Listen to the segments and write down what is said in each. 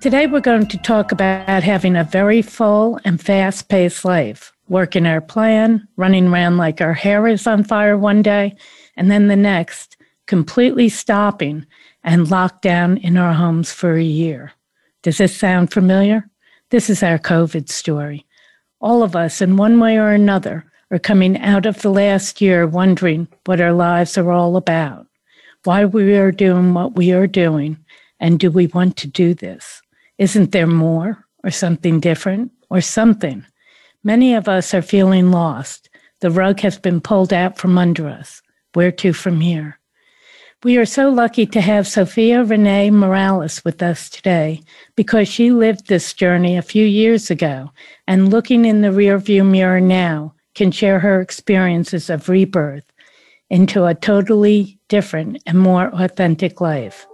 Today, we're going to talk about having a very full and fast paced life, working our plan, running around like our hair is on fire one day, and then the next, completely stopping and locked down in our homes for a year. Does this sound familiar? This is our COVID story. All of us, in one way or another, are coming out of the last year wondering what our lives are all about, why we are doing what we are doing, and do we want to do this? Isn't there more or something different or something? Many of us are feeling lost. The rug has been pulled out from under us. Where to from here? We are so lucky to have ZofiaRennea Morales with us today because she lived this journey a few years ago and looking in the rearview mirror now can share her experiences of rebirth into a totally different and more authentic life.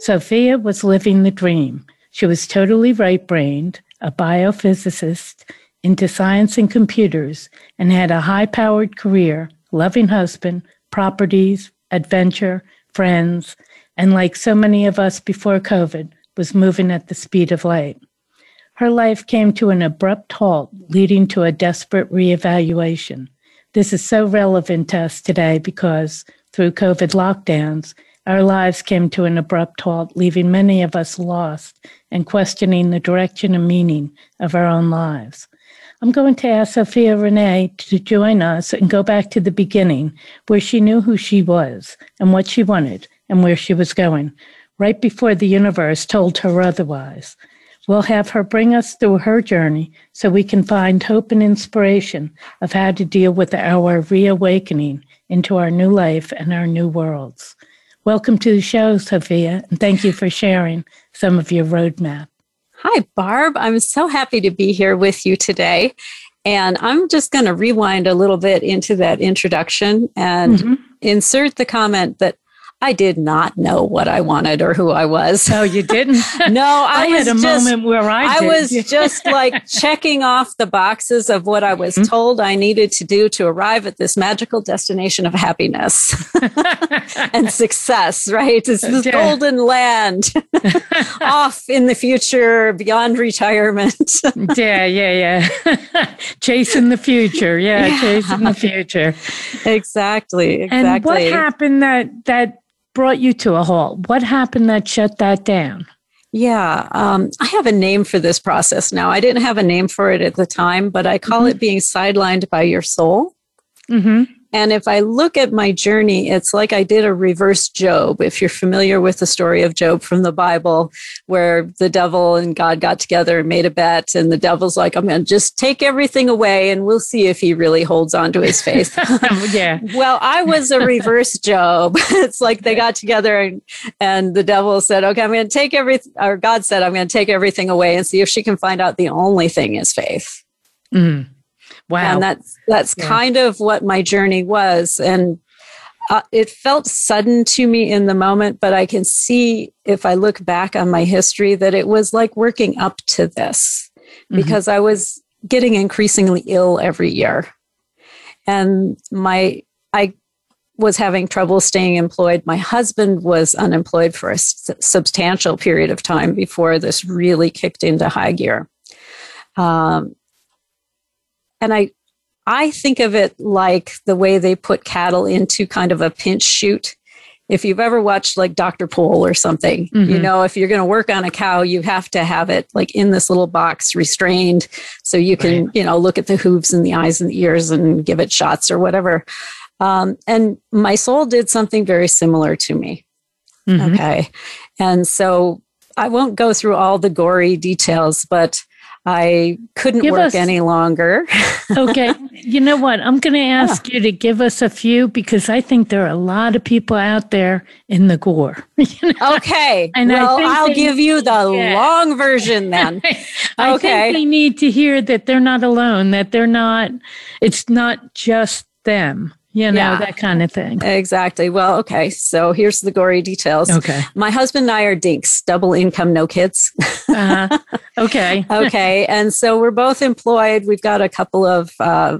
Zofia was living the dream she was totally right brained, a biophysicist into science and computers, and had a high powered career, loving husband, properties, adventure, friends, and like so many of us before COVID, was moving at the speed of light. Her life came to an abrupt halt, leading to a desperate reevaluation. This is so relevant to us today because through COVID lockdowns, our lives came to an abrupt halt, leaving many of us lost and questioning the direction and meaning of our own lives. I'm going to ask ZofiaRennea to join us and go back to the beginning, where she knew who she was and what she wanted and where she was going, right before the universe told her otherwise. We'll have her bring us through her journey so we can find hope and inspiration of how to deal with our reawakening into our new life and our new worlds. Welcome to the show, Zofia, and thank you for sharing some of your roadmap. Hi, Barb. I'm so happy to be here with you today. And I'm just going to rewind a little bit into that introduction and mm-hmm. insert the comment that I did not know what I wanted or who I was. Oh, you didn't? no, I, I had a just, moment where I did. I was just like checking off the boxes of what I was mm-hmm. told I needed to do to arrive at this magical destination of happiness and success, right? It's this golden land off in the future beyond retirement. yeah, yeah, yeah. chasing the future. Yeah, yeah, chasing the future. Exactly, exactly. And what happened that that brought you to a halt? What happened that shut that down? Yeah, um, I have a name for this process now. I didn't have a name for it at the time, but I call mm-hmm. it being sidelined by your soul. Mm-hmm. And if I look at my journey, it's like I did a reverse Job. If you're familiar with the story of Job from the Bible, where the devil and God got together and made a bet, and the devil's like, I'm going to just take everything away and we'll see if he really holds on to his faith. yeah. well, I was a reverse Job. it's like they got together and, and the devil said, Okay, I'm going to take everything, or God said, I'm going to take everything away and see if she can find out the only thing is faith. Mm. Wow. And that's that's yeah. kind of what my journey was and uh, it felt sudden to me in the moment, but I can see if I look back on my history that it was like working up to this mm-hmm. because I was getting increasingly ill every year. And my I was having trouble staying employed. My husband was unemployed for a s- substantial period of time before this really kicked into high gear. Um, and I I think of it like the way they put cattle into kind of a pinch chute. If you've ever watched like Dr. Pol or something, mm-hmm. you know, if you're going to work on a cow, you have to have it like in this little box restrained so you can, right. you know, look at the hooves and the eyes and the ears and give it shots or whatever. Um, and my soul did something very similar to me. Mm-hmm. Okay. And so I won't go through all the gory details, but I couldn't Give work us- any longer. okay. You know what? I'm going to ask you to give us a few because I think there are a lot of people out there in the gore. You know? Okay. And I well, I'll they- give you the Yeah. long version then. I Okay. think they need to hear that they're not alone, that they're not, it's not just them, you know, Yeah. that kind of thing. exactly. Well, okay. So here's the gory details. Okay. My husband and I are dinks, double income, no kids. Uh-huh. Okay. okay. And so we're both employed. We've got a couple of uh,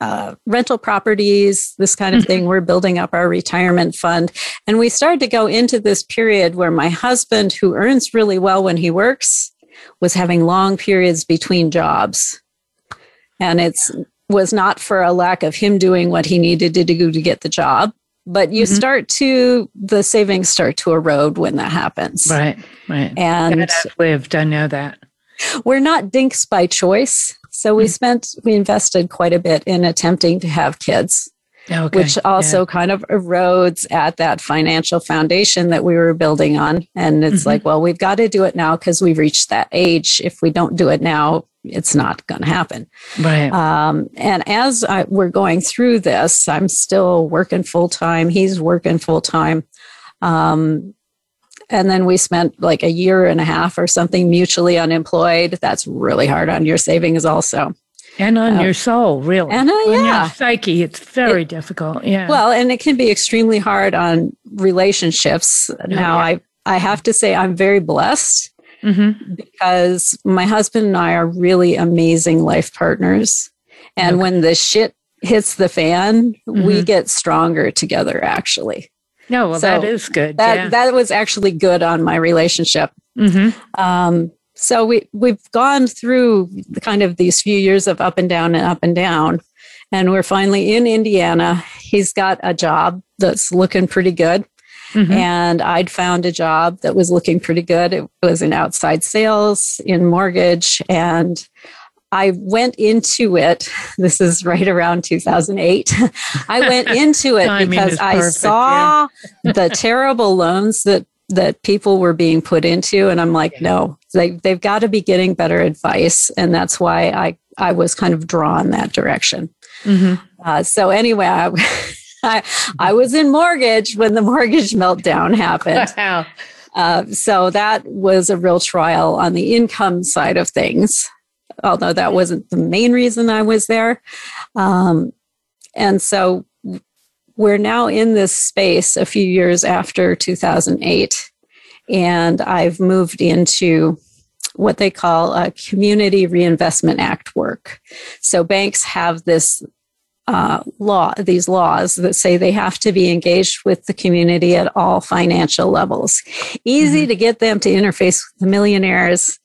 uh, rental properties, this kind of thing. We're building up our retirement fund. And we started to go into this period where my husband, who earns really well when he works, was having long periods between jobs. And it's was not for a lack of him doing what he needed to do to get the job. But you Mhm. start to, the savings start to erode when that happens. Right. Right. And That I've lived. I know that. we're not dinks by choice. So we Mm. spent, we invested quite a bit in attempting to have kids, Okay. which also kind of erodes at that financial foundation that we were building on. And it's Mhm. like, well, we've got to do it now because we've reached that age. If we don't do it now, it's not going to happen. Right. Um, and as I, we're going through this, I'm still working full time. He's working full time. Um, and then we spent like a year and a half or something mutually unemployed. That's really hard on your savings, also. And on uh, your soul, really. and, uh, on yeah. your psyche, it's very difficult. Yeah. Well, and it can be extremely hard on relationships. now, yeah. I I have to say I'm very blessed hmm because my husband and I are really amazing life partners. And Okay. when the shit hits the fan, we Mhm. get stronger together actually. No, well, So that is good. That yeah. that was actually good on my relationship. hmm Um, so we we've gone through the kind of these few years of up and down and up and down, and we're finally in Indiana. He's got a job that's looking pretty good, hmm and I'd found a job that was looking pretty good. It was in outside sales in mortgage, and I went into it. This is right around 2008. I went into it because I saw the terrible loans that that people were being put into, and I'm like, Yeah. no, they they've got to be getting better advice, and that's why I I was kind of drawn that direction. hmm Uh, so anyway, I, I I was in mortgage when the mortgage meltdown happened. Wow. Uh, so that was a real trial on the income side of things, although that wasn't the main reason I was there. Um, and so we're now in this space a few years after 2008, and I've moved into what they call a Community Reinvestment Act work. So banks have this uh, law, these laws that say they have to be engaged with the community at all financial levels. Easy to get them to interface with the millionaires,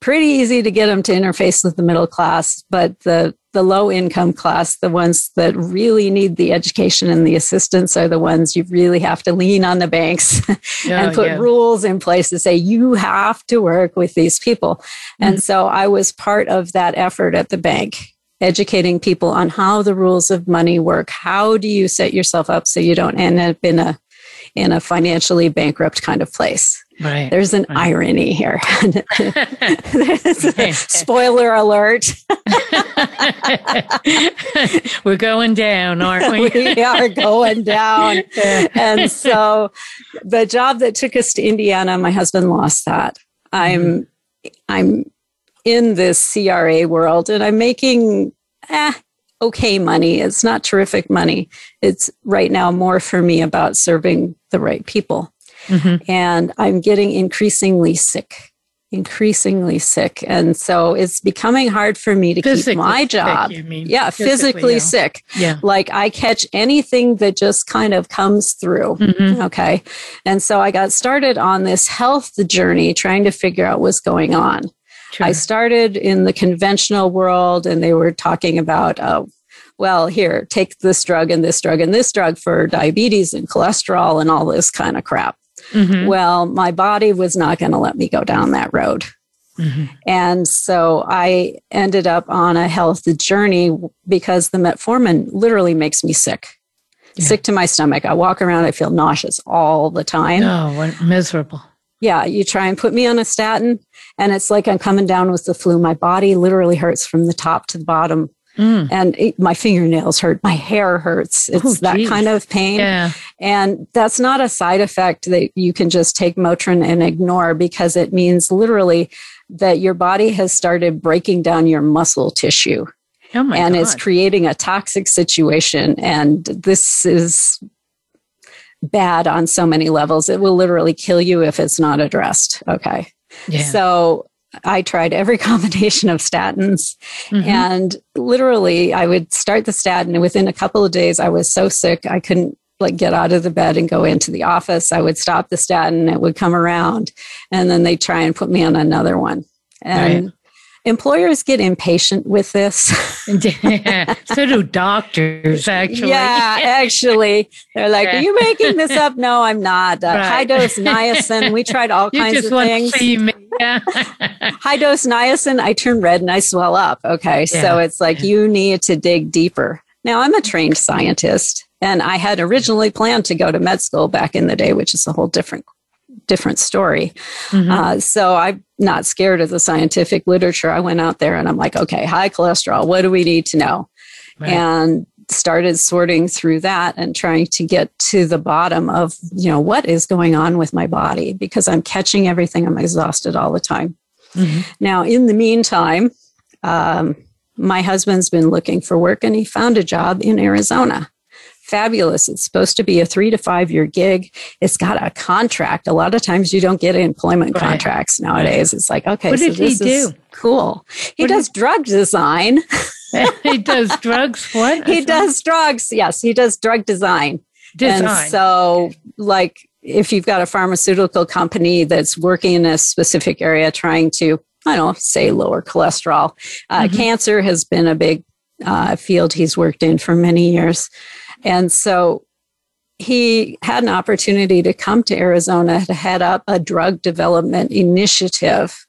pretty easy to get them to interface with the middle class, but the the low income class, the ones that really need the education and the assistance, are the ones you really have to lean on the banks and Oh, put yeah. rules in place to say you have to work with these people. Mm-hmm. And so I was part of that effort at the bank, educating people on how the rules of money work. How do you set yourself up so you don't end up in a in a financially bankrupt kind of place? Right. There's an Right. irony here. Spoiler alert. We're going down, aren't we? we are going down. and so the job that took us to Indiana, my husband lost that. I'm I'm in this CRA world and I'm making eh, okay money. It's not terrific money. It's right now more for me about serving the right people. Mhm. And I'm getting increasingly sick. Increasingly sick. And so it's becoming hard for me to Physically keep my sick, job. mean. yeah, Physically physically ill. sick Yeah. like I catch anything that just kind of comes through. Mhm. Okay. And so I got started on this health journey trying to figure out what's going on. True. I started in the conventional world and they were talking about, uh, well, here, take this drug and this drug and this drug for diabetes and cholesterol and all this kind of crap. Mhm. Well, my body was not going to let me go down that road. Mhm. And so I ended up on a health journey because the metformin literally makes me sick, Yeah. sick to my stomach. I walk around, I feel nauseous all the time. Oh, what miserable. Yeah, you try and put me on a statin, and it's like I'm coming down with the flu. My body literally hurts from the top to the bottom. Mm. And it, my fingernails hurt, my hair hurts. It's oh, that kind of pain. Yeah. And that's not a side effect that you can just take Motrin and ignore because it means literally that your body has started breaking down your muscle tissue. Oh and God. it's creating a toxic situation. And this is bad on so many levels. It will literally kill you if it's not addressed. Okay. Yeah. So I tried every combination of statins mm-hmm. and literally I would start the statin and within a couple of days I was so sick I couldn't like get out of the bed and go into the office. I would stop the statin, it would come around and then they try and put me on another one. And right employers get impatient with this. so do doctors, actually. Yeah, actually. They're like, Are you making this up? No, I'm not. Uh, right. High dose niacin. We tried all you kinds of things. high dose niacin, I turn red and I swell up. Okay. Yeah. So it's like you need to dig deeper. Now, I'm a trained scientist. And I had originally planned to go to med school back in the day, which is a whole different different story. Mm-hmm. Uh, so I'm not scared of the scientific literature. I went out there and I'm like, okay, high cholesterol, what do we need to know? Right. And started sorting through that and trying to get to the bottom of, you know, what is going on with my body because I'm catching everything. I'm exhausted all the time. Mm-hmm. Now, in the meantime, um, my husband's been looking for work and he found a job in Arizona fabulous. It's supposed to be a three to five year gig. It's got a contract. A lot of times you don't get employment right. contracts nowadays. It's like, okay, what so did he do? cool. He what does did... drug design. he does drugs. What? he does drugs. Yes, he does drug design. Design. And so, like, if you've got a pharmaceutical company that's working in a specific area trying to, I don't know, say lower cholesterol, uh, mm-hmm. cancer has been a big uh, field he's worked in for many years. And so he had an opportunity to come to Arizona to head up a drug development initiative.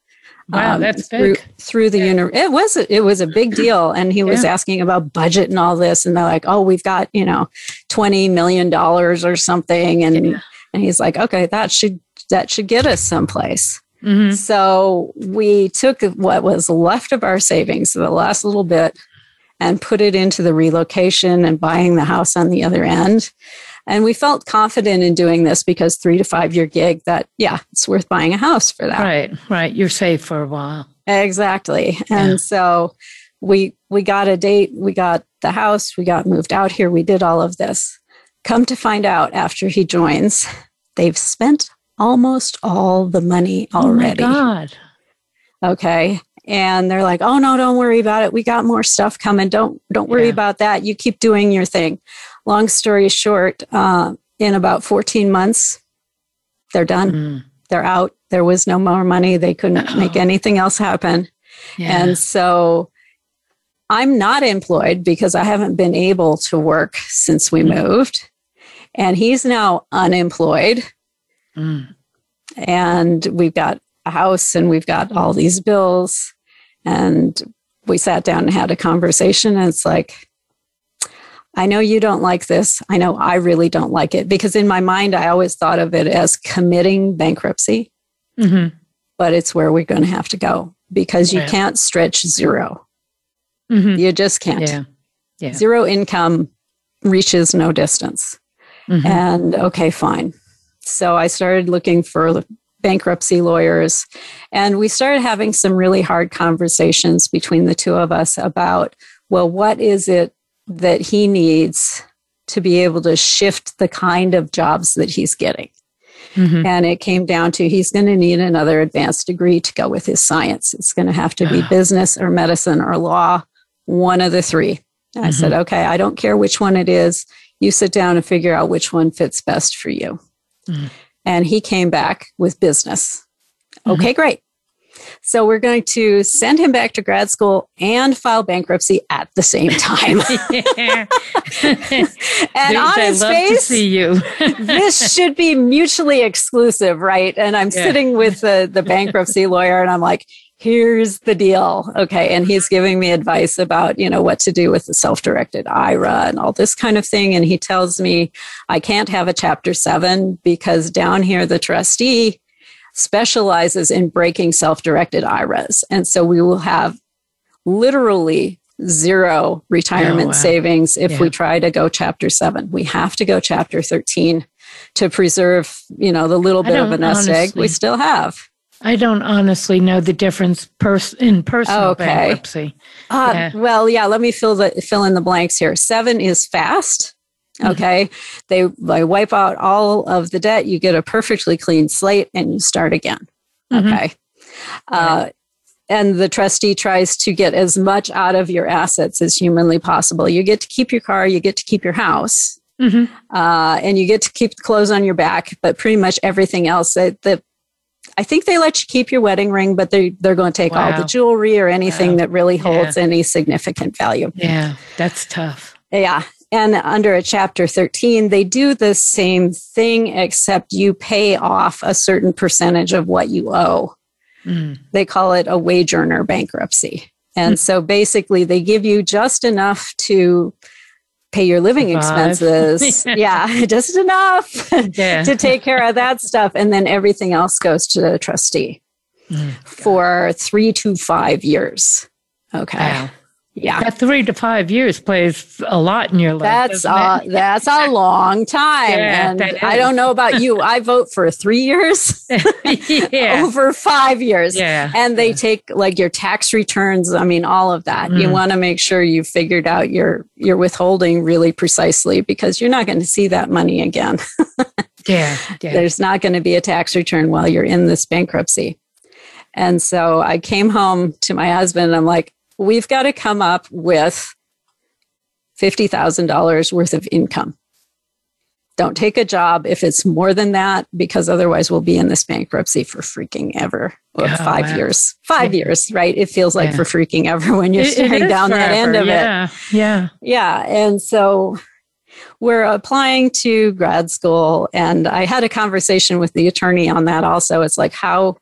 Wow, um, that's through, big. Through the yeah. uni- it was a, it was a big deal, and he was yeah. asking about budget and all this, and they're like, "Oh, we've got you know, twenty million dollars or something," and yeah. and he's like, "Okay, that should that should get us someplace." Mm-hmm. So we took what was left of our savings, the last little bit, and put it into the relocation and buying the house on the other end. And we felt confident in doing this because three to five year gig that, yeah, it's worth buying a house for that. Right, right. You're safe for a while. Exactly. And yeah. so we we got a date, we got the house, we got moved out here, we did all of this. Come to find out after he joins, they've spent almost all the money already. Oh my God. Okay and they're like, "Oh no, don't worry about it. We got more stuff coming. Don't don't worry yeah. about that. You keep doing your thing." Long story short, uh, in about 14 months, they're done. Mm. They're out. There was no more money. They couldn't make anything else happen. Yeah. And so I'm not employed because I haven't been able to work since we mm. moved. And he's now unemployed. Mm. And we've got a house and we've got all these bills. And we sat down and had a conversation. And it's like, I know you don't like this. I know I really don't like it because in my mind, I always thought of it as committing bankruptcy. Mm-hmm. But it's where we're going to have to go because you can't stretch 0 mm-hmm. You just can't. Yeah. Yeah. Zero income reaches no distance. Mm-hmm. And okay, fine. So I started looking for bankruptcy lawyers. And we started having some really hard conversations between the two of us about, well, what is it that he needs to be able to shift the kind of jobs that he's getting? Mm-hmm. And it came down to he's going to need another advanced degree to go with his science. It's going to have to be business or medicine or law, one of the three. Mm-hmm. I said, okay, I don't care which one it is. You sit down and figure out which one fits best for you. Mm-hmm and he came back with business. Mm-hmm. Okay, great. So we're going to send him back to grad school and file bankruptcy at the same time. and on his face, see you. this should be mutually exclusive, right? And I'm yeah. sitting with the, the bankruptcy lawyer and I'm like, here's the deal. Okay. And he's giving me advice about, you know, what to do with the self directed IRA and all this kind of thing. And he tells me I can't have a chapter seven because down here, the trustee specializes in breaking self directed IRAs. And so we will have literally zero retirement Oh, wow. savings if Yeah. we try to go chapter seven. We have to go chapter 13 to preserve, you know, the little bit of a nest egg we still have. I don't honestly know the difference pers- in personal Okay. bankruptcy. Uh, Yeah. Well, yeah. Let me fill the fill in the blanks here. Seven is fast. Mm-hmm. Okay, they they wipe out all of the debt. You get a perfectly clean slate, and you start again. Mhm. Okay, uh, and the trustee tries to get as much out of your assets as humanly possible. You get to keep your car. You get to keep your house. Mhm. Uh, and you get to keep the clothes on your back, but pretty much everything else. That the I think they let you keep your wedding ring, but they they're going to take all the jewelry or anything Wow. that really Yeah. holds any significant value. Yeah, that's tough. Yeah. And under a chapter 13, they do the same thing, except you pay off a certain percentage of what you owe. Mm. They call it a wage earner bankruptcy. And so basically, they give you just enough to pay your living Survive. expenses. yeah, just enough Yeah. to take care of that stuff. And then everything else goes to the trustee Mm. for three to five years. Okay. Wow. Yeah. That three to five years plays a lot in your life. That's a, that's a long time. Yeah, and I don't know about you. I vote for three years yeah. over five years. Yeah. And they take like your tax returns. I mean, all of that. You Mm. want to make sure you figured out your your withholding really precisely because you're not going to see that money again. Yeah. Yeah. There's not going to be a tax return while you're in this bankruptcy. And so I came home to my husband and I'm like, we've got to come up with $50,000 worth of income. Don't take a job if it's more than that, because otherwise we'll be in this bankruptcy for freaking ever. Or Oh, five wow. years. Five years, right? It feels like Yeah. for freaking ever when you're It- it staring down that end forever. of it. yeah. Yeah. Yeah. And so we're applying to grad school. And I had a conversation with the attorney on that also. It's like, how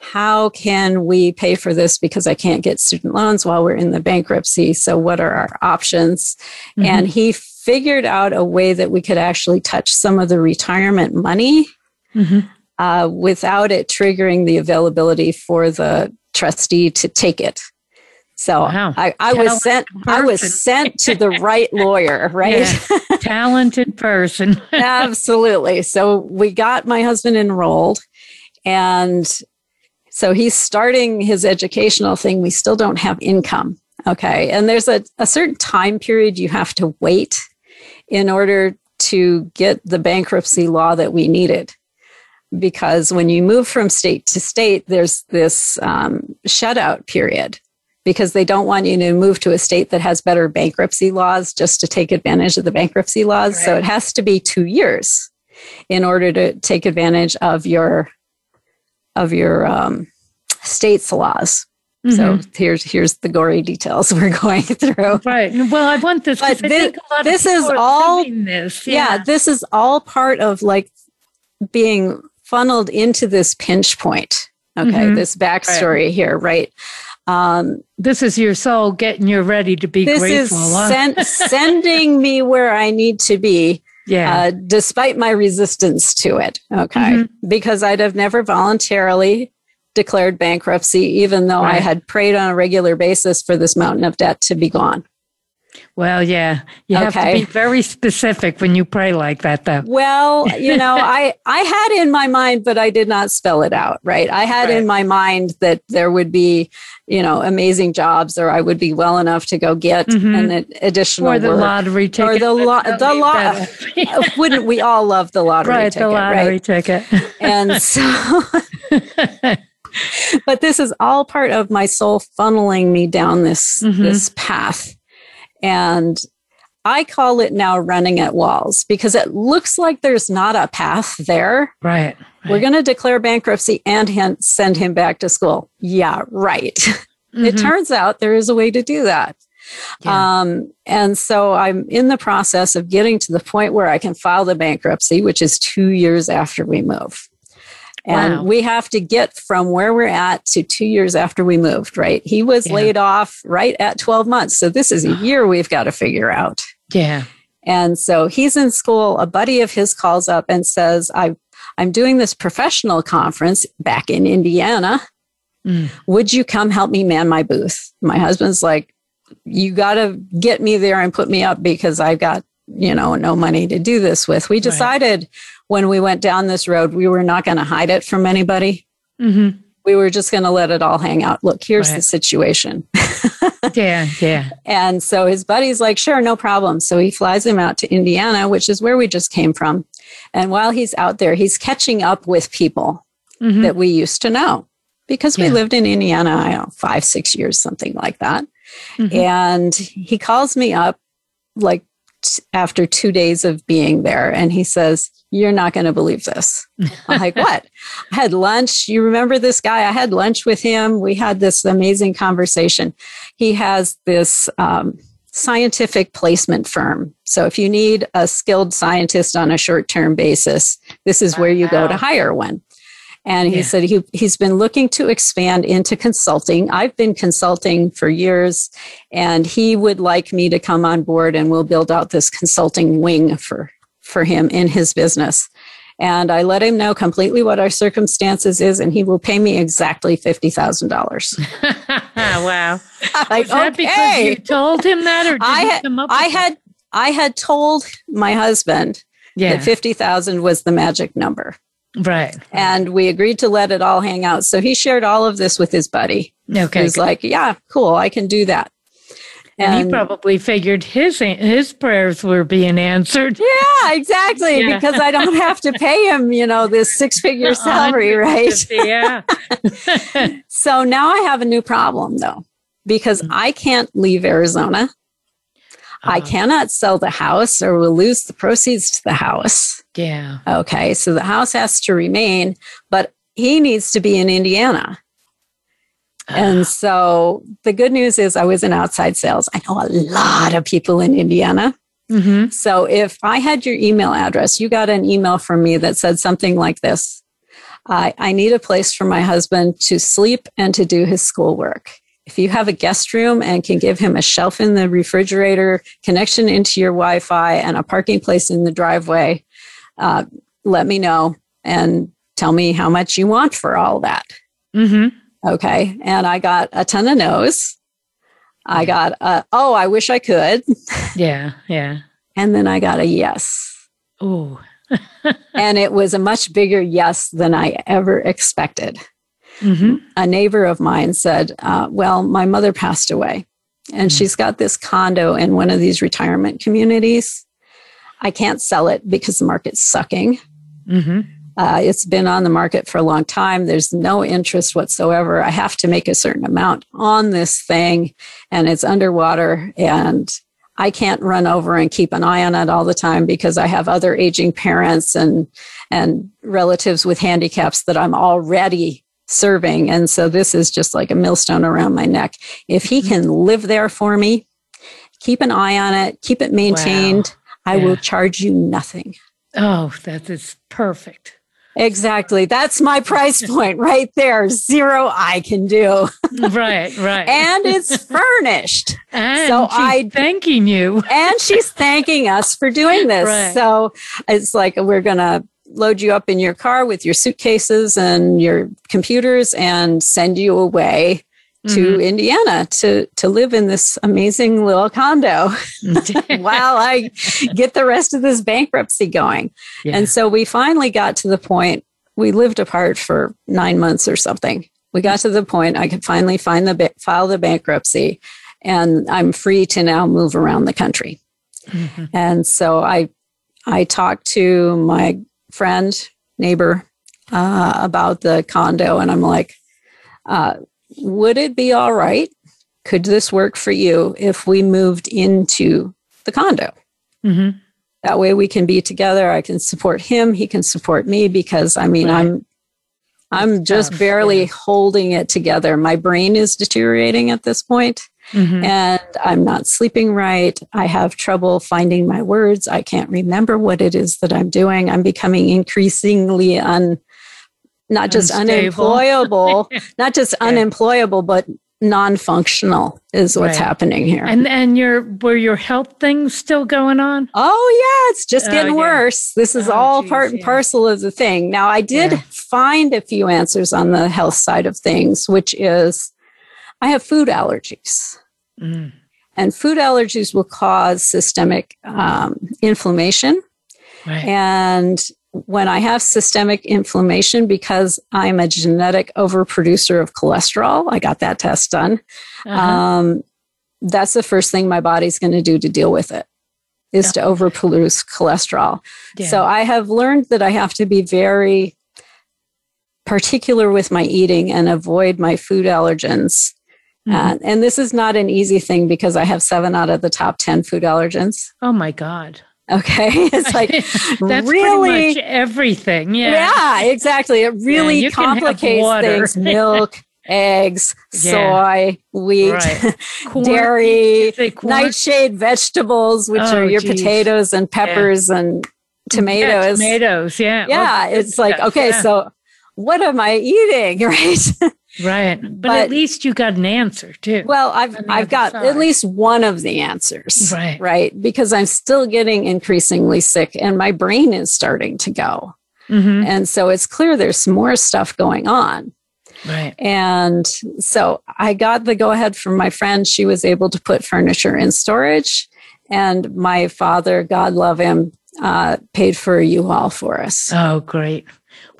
how can we pay for this because I can't get student loans while we're in the bankruptcy? So what are our options? Mhm. And he figured out a way that we could actually touch some of the retirement money Mhm. uh, without it triggering the availability for the trustee to take it. So Wow. I, I was sent. I was sent to the right lawyer, right? Yeah. Talented person. Absolutely. So we got my husband enrolled, and so he's starting his educational thing. We still don't have income. Okay. And there's a, a certain time period you have to wait in order to get the bankruptcy law that we needed. Because when you move from state to state, there's this um, shutout period because they don't want you to move to a state that has better bankruptcy laws just to take advantage of the bankruptcy laws. So it has to be two years in order to take advantage of your of your um, state's laws. Mhm. So here's here's the gory details we're going through. Right. Well, I want this. But I think a lot of this is all- this. Yeah. this is all part of like being funneled into this pinch point. Okay, Mhm. this backstory here, right? Um, This is your soul getting you ready to be this grateful. is sen- sending me where I need to be, yeah. uh, despite my resistance to it. Okay, Mhm. because I'd have never voluntarily declared bankruptcy, even though I had prayed on a regular basis for this mountain of debt to be gone. Well, yeah. You have to be very specific when you pray like that, though. Well, you know, I I had in my mind, but I did not spell it out. Right, I had in my mind that there would be, you know, amazing jobs, or I would be well enough to go get Mhm. an additional Or the work. lottery ticket. Or the lo- the leave lo- Wouldn't we all love the lottery right, ticket? the lottery right. ticket. And so, but this is all part of my soul funneling me down this Mhm. this path, and I call it now running at walls because it looks like there's not a path there. right. We're going to declare bankruptcy and hen- send him back to school. Yeah, right. It Mhm. turns out there is a way to do that. Yeah. Um, and so I'm in the process of getting to the point where I can file the bankruptcy, which is two years after we move. And Wow. we have to get from where we're at to two years after we moved, right? He was Yeah. laid off right at 12 months. So this is a year we've got to figure out. yeah. And so he's in school. A buddy of his calls up and says, I, I'm doing this professional conference back in Indiana. Mm. Would you come help me man my booth? My husband's like, you got to get me there and put me up because I've got, you know, no money to do this with. We decided right. When we went down this road, we were not going to hide it from anybody. Mm-hmm. We were just going to let it all hang out. Look, here's right. the situation. yeah, yeah. And so his buddy's like, sure, no problem. So he flies him out to Indiana, which is where we just came from. And while he's out there, he's catching up with people mm-hmm. that we used to know because we yeah. lived in Indiana, I don't know, five, six years, something like that. Mm-hmm. And he calls me up like t- after two days of being there and he says, You're not going to believe this. I'm like, What? I had lunch. You remember this guy? I had lunch with him. We had this amazing conversation. He has this, um, scientific placement firm. So if you need a skilled scientist on a short term basis, this is where you go to hire one. And he yeah. said he, he's been looking to expand into consulting. I've been consulting for years, and he would like me to come on board and we'll build out this consulting wing for, for him in his business. And I let him know completely what our circumstances is, and he will pay me exactly fifty thousand dollars. wow! like, Was that okay. because you told him that, or did I had, come up? I had I had told my husband yeah. that fifty thousand was the magic number. Right. And we agreed to let it all hang out. So he shared all of this with his buddy. Okay. He's like, yeah, cool. I can do that. And, and, he probably figured his his prayers were being answered. Yeah, exactly. Yeah. Because I don't have to pay him, you know, this six figure salary, right? Yeah. so now I have a new problem though, because mm-hmm. I can't leave Arizona. Uh-huh. I cannot sell the house or we'll lose the proceeds to the house. Yeah. Okay. So the house has to remain, but he needs to be in Indiana. And ah. so the good news is I was in outside sales. I know a lot of people in Indiana. Mm-hmm. So if I had your email address, you got an email from me that said something like this I, I need a place for my husband to sleep and to do his schoolwork. If you have a guest room and can give him a shelf in the refrigerator, connection into your Wi Fi, and a parking place in the driveway, uh, let me know and tell me how much you want for all that. Mm-hmm. Okay. And I got a ton of no's. I got a, oh, I wish I could. Yeah. Yeah. and then I got a yes. Oh. and it was a much bigger yes than I ever expected. Mm-hmm. A neighbor of mine said, uh, Well, my mother passed away, and mm-hmm. she's got this condo in one of these retirement communities. I can't sell it because the market's sucking. Mm-hmm. Uh, it's been on the market for a long time. There's no interest whatsoever. I have to make a certain amount on this thing, and it's underwater. And I can't run over and keep an eye on it all the time because I have other aging parents and and relatives with handicaps that I'm already serving. And so this is just like a millstone around my neck. If he mm-hmm. can live there for me, keep an eye on it, keep it maintained, wow. I yeah. will charge you nothing. Oh, that is perfect. Exactly. That's my price point right there. Zero I can do. right, right. and it's furnished. And so I thanking you. and she's thanking us for doing this. Right. So it's like we're gonna load you up in your car with your suitcases and your computers and send you away to mm-hmm. Indiana to to live in this amazing little condo while I get the rest of this bankruptcy going. Yeah. And so we finally got to the point we lived apart for 9 months or something. We got to the point I could finally find the file the bankruptcy and I'm free to now move around the country. Mm-hmm. And so I I talked to my friend, neighbor, uh, about the condo, and I'm like, uh, would it be all right? Could this work for you if we moved into the condo? Mm-hmm. That way we can be together. I can support him. He can support me because I mean, right. I'm I'm just tough, barely yeah. holding it together. My brain is deteriorating at this point. Mm-hmm. And I'm not sleeping right. I have trouble finding my words. I can't remember what it is that I'm doing. I'm becoming increasingly un, not just Unstable. unemployable, not just yeah. unemployable, but non-functional is what's Right. happening here. And and your were your health things still going on? Oh yeah, it's just Oh, getting yeah. worse. This is Oh, all geez, part and yeah. parcel of the thing. Now I did Yeah. find a few answers on the health side of things, which is I have food allergies. Mm. And food allergies will cause systemic um, inflammation. Right. And when I have systemic inflammation, because I'm a genetic overproducer of cholesterol, I got that test done. Uh-huh. Um, that's the first thing my body's going to do to deal with it is to overproduce cholesterol. Yeah. So I have learned that I have to be very particular with my eating and avoid my food allergens. Mhm. Uh, and this is not an easy thing because I have seven out of the top 10 food allergens. oh my God. Okay. It's like, That's really- pretty much everything. Yeah. yeah, exactly. It really have complicates things milk, eggs, Yeah. soy, wheat, Right. Corn, dairy, you say corn? nightshade vegetables, which Oh, are your geez. potatoes and peppers and Yeah, tomatoes. tomatoes. Yeah. Yeah, Well, it's like, okay, yeah. so what am I eating? Right. Right. But, but- at least you got an answer too. well, I've I've got side. at least one of the answers. Right. Right. Because I'm still getting increasingly sick and my brain is starting to go. Mhm. And so it's clear there's more stuff going on. Right. And so I got the go ahead from my friend. She was able to put furniture in storage. And my father, God love him, uh, paid for a U-Haul for us. Oh, great.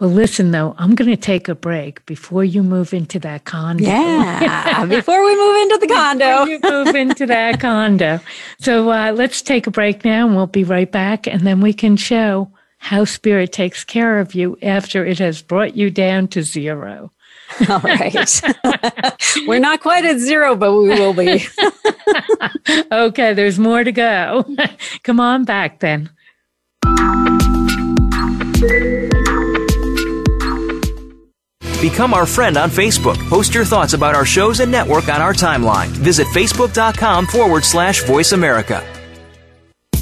Well, listen though, I'm going to take a break before you move into that condo. Yeah. Before we move into the Before condo. you move into that condo. So uh, let's take a break now and we'll be right back. And then we can show how spirit takes care of you after it has brought you down to zero. All right. We're not quite at zero, but we will be. Okay, there's more to go. Come on back then. Become our friend on Facebook. Post your thoughts about our shows and network on our timeline. Visit facebook.com forward slash voice America.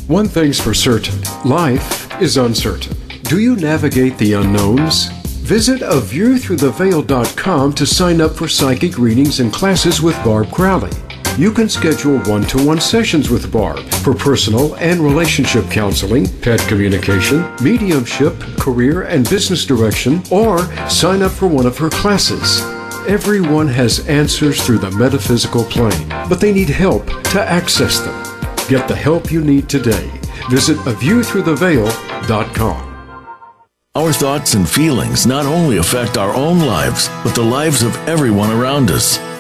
One thing's for certain life is uncertain. Do you navigate the unknowns? Visit a aviewthroughtheveil.com to sign up for psychic readings and classes with Barb Crowley. You can schedule one to one sessions with Barb for personal and relationship counseling, pet communication, mediumship, career and business direction, or sign up for one of her classes. Everyone has answers through the metaphysical plane, but they need help to access them. Get the help you need today. Visit a view through the aviewthroughtheveil.com. Our thoughts and feelings not only affect our own lives, but the lives of everyone around us.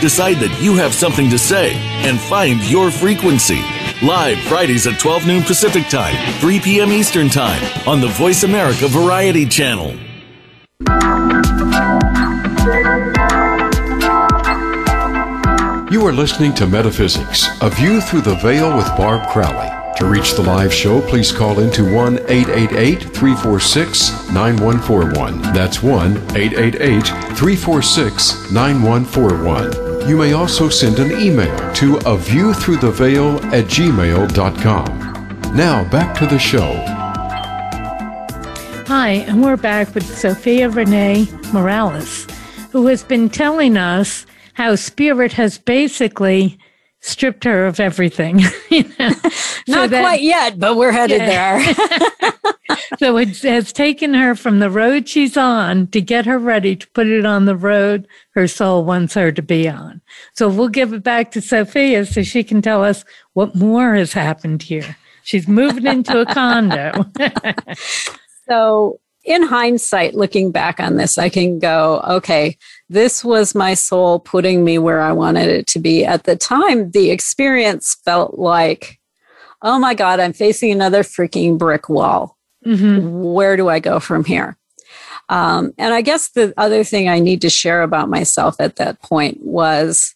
decide that you have something to say, and find your frequency. Live Fridays at 12 noon Pacific Time, 3 p.m. Eastern Time on the Voice America Variety Channel. You are listening to Metaphysics, A View Through the Veil with Barb Crowley. To reach the live show, please call into 1 888 346 9141. That's 1 888 346 9141. You may also send an email to a view through the veil at gmail.com. Now back to the show. Hi, and we're back with ZofiaRennea Morales, who has been telling us how spirit has basically stripped her of everything. you know, so Not that- quite yet, but we're headed Yeah. there. so it has taken her from the road she's on to get her ready to put it on the road her soul wants her to be on. So we'll give it back to Zofia so she can tell us what more has happened here. She's moving into a condo. so in hindsight, looking back on this, I can go, okay, this was my soul putting me where I wanted it to be. At the time, the experience felt like, oh my God, I'm facing another freaking brick wall. Mm-hmm. Where do I go from here? Um, and I guess the other thing I need to share about myself at that point was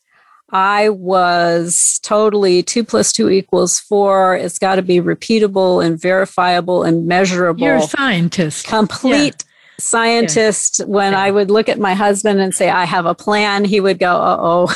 I was totally two plus two equals four. It's got to be repeatable and verifiable and measurable. You're a scientist. Complete scientist, when yeah. I would look at my husband and say, I have a plan, he would go, uh oh.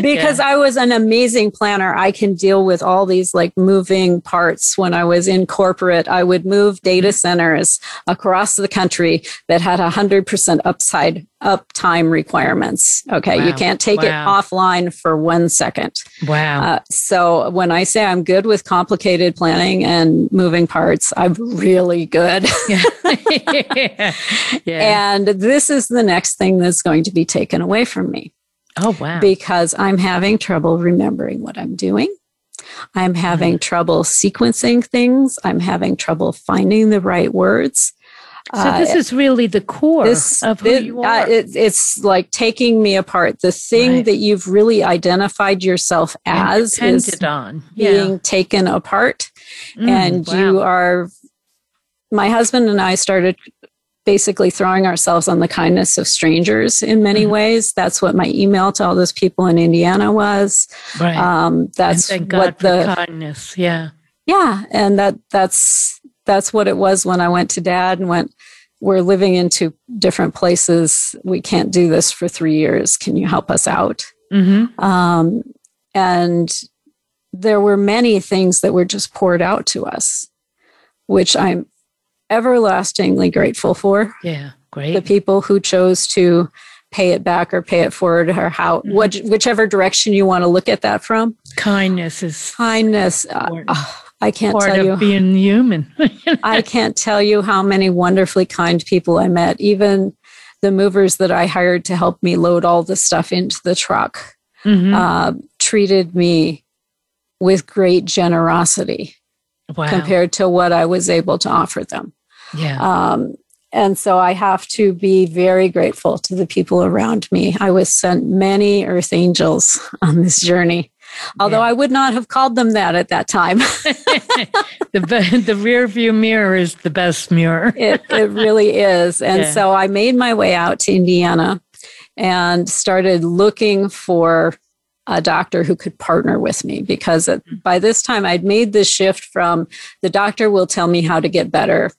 because yeah. I was an amazing planner. I can deal with all these like moving parts. When I was in corporate, I would move data centers across the country that had a 100% upside uptime requirements. Okay. Wow. You can't take wow. it offline for one second. Wow. Uh, so when I say I'm good with complicated planning and moving parts, I'm really good. yeah. yeah. And this is the next thing that's going to be taken away from me. Oh, wow. Because I'm having trouble remembering what I'm doing. I'm having mm-hmm. trouble sequencing things. I'm having trouble finding the right words. So this uh, is really the core this, of who it, you uh, are. Uh, it, it's like taking me apart. The thing right. that you've really identified yourself as is on. Yeah. being taken apart, mm, and wow. you are. My husband and I started basically throwing ourselves on the kindness of strangers in many mm. ways. That's what my email to all those people in Indiana was. Right. Um, that's what the kindness. Yeah. Yeah, and that that's that's what it was when I went to dad and went, we're living in two different places. We can't do this for three years. Can you help us out? Mm-hmm. Um, and there were many things that were just poured out to us, which I'm everlastingly grateful for. Yeah, great. The people who chose to pay it back or pay it forward or how mm-hmm. what, whichever direction you want to look at that from. Kindness is kindness. Uh, I can't Part tell you being human. I can't tell you how many wonderfully kind people I met. Even the movers that I hired to help me load all the stuff into the truck mm-hmm. uh, treated me with great generosity wow. compared to what I was able to offer them. Yeah. Um, and so I have to be very grateful to the people around me. I was sent many earth angels on this journey although yeah. I would not have called them that at that time. the, the rear view mirror is the best mirror. it, it really is. And yeah. so I made my way out to Indiana and started looking for a doctor who could partner with me because mm-hmm. by this time I'd made the shift from the doctor will tell me how to get better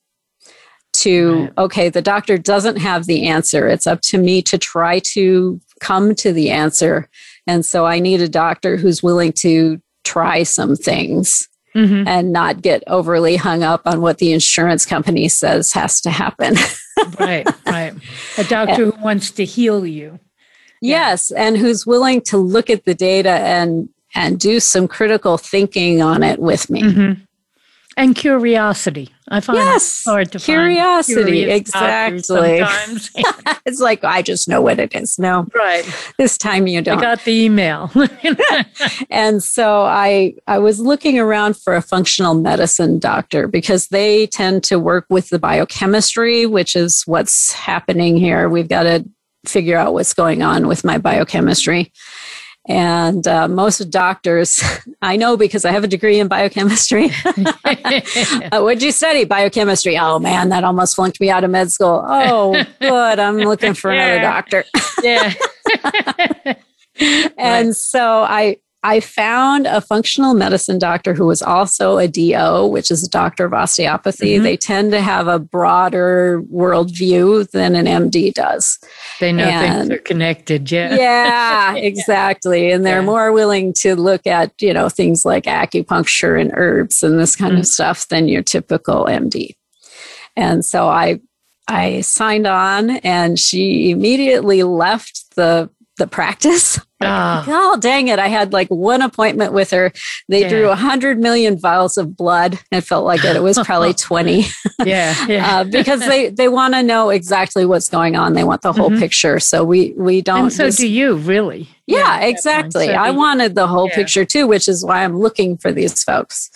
to right. okay the doctor doesn't have the answer it's up to me to try to come to the answer and so I need a doctor who's willing to try some things mm-hmm. and not get overly hung up on what the insurance company says has to happen. right, right. A doctor who wants to heal you. Yes, yeah. and who's willing to look at the data and and do some critical thinking on it with me. Mm-hmm and curiosity. I find yes, hard to find. curiosity. exactly. It's like I just know what it is. No, right. This time you don't. I got the email, and so I I was looking around for a functional medicine doctor because they tend to work with the biochemistry, which is what's happening here. We've got to figure out what's going on with my biochemistry. And uh, most doctors, I know because I have a degree in biochemistry. uh, what'd you study? Biochemistry. Oh man, that almost flunked me out of med school. Oh, good. I'm looking for another doctor. yeah. and so I I found a functional medicine doctor who was also a DO, which is a doctor of osteopathy. Mm-hmm. They tend to have a broader worldview than an MD does. They know and, things are connected. Yeah. Yeah, exactly. And they're yeah. more willing to look at, you know, things like acupuncture and herbs and this kind mm-hmm. of stuff than your typical MD. And so I I signed on and she immediately left the the practice Like, oh, dang it. I had like one appointment with her. They Yeah. drew a hundred million vials of blood. It felt like it. It was probably 20 yeah, yeah. uh, because they, they want to know exactly what's going on. They want the whole Mhm. picture. So we, we don't. and so just- do you, really. yeah, point. exactly. So I wanted the whole Yeah. picture too, which is why I'm looking for these folks.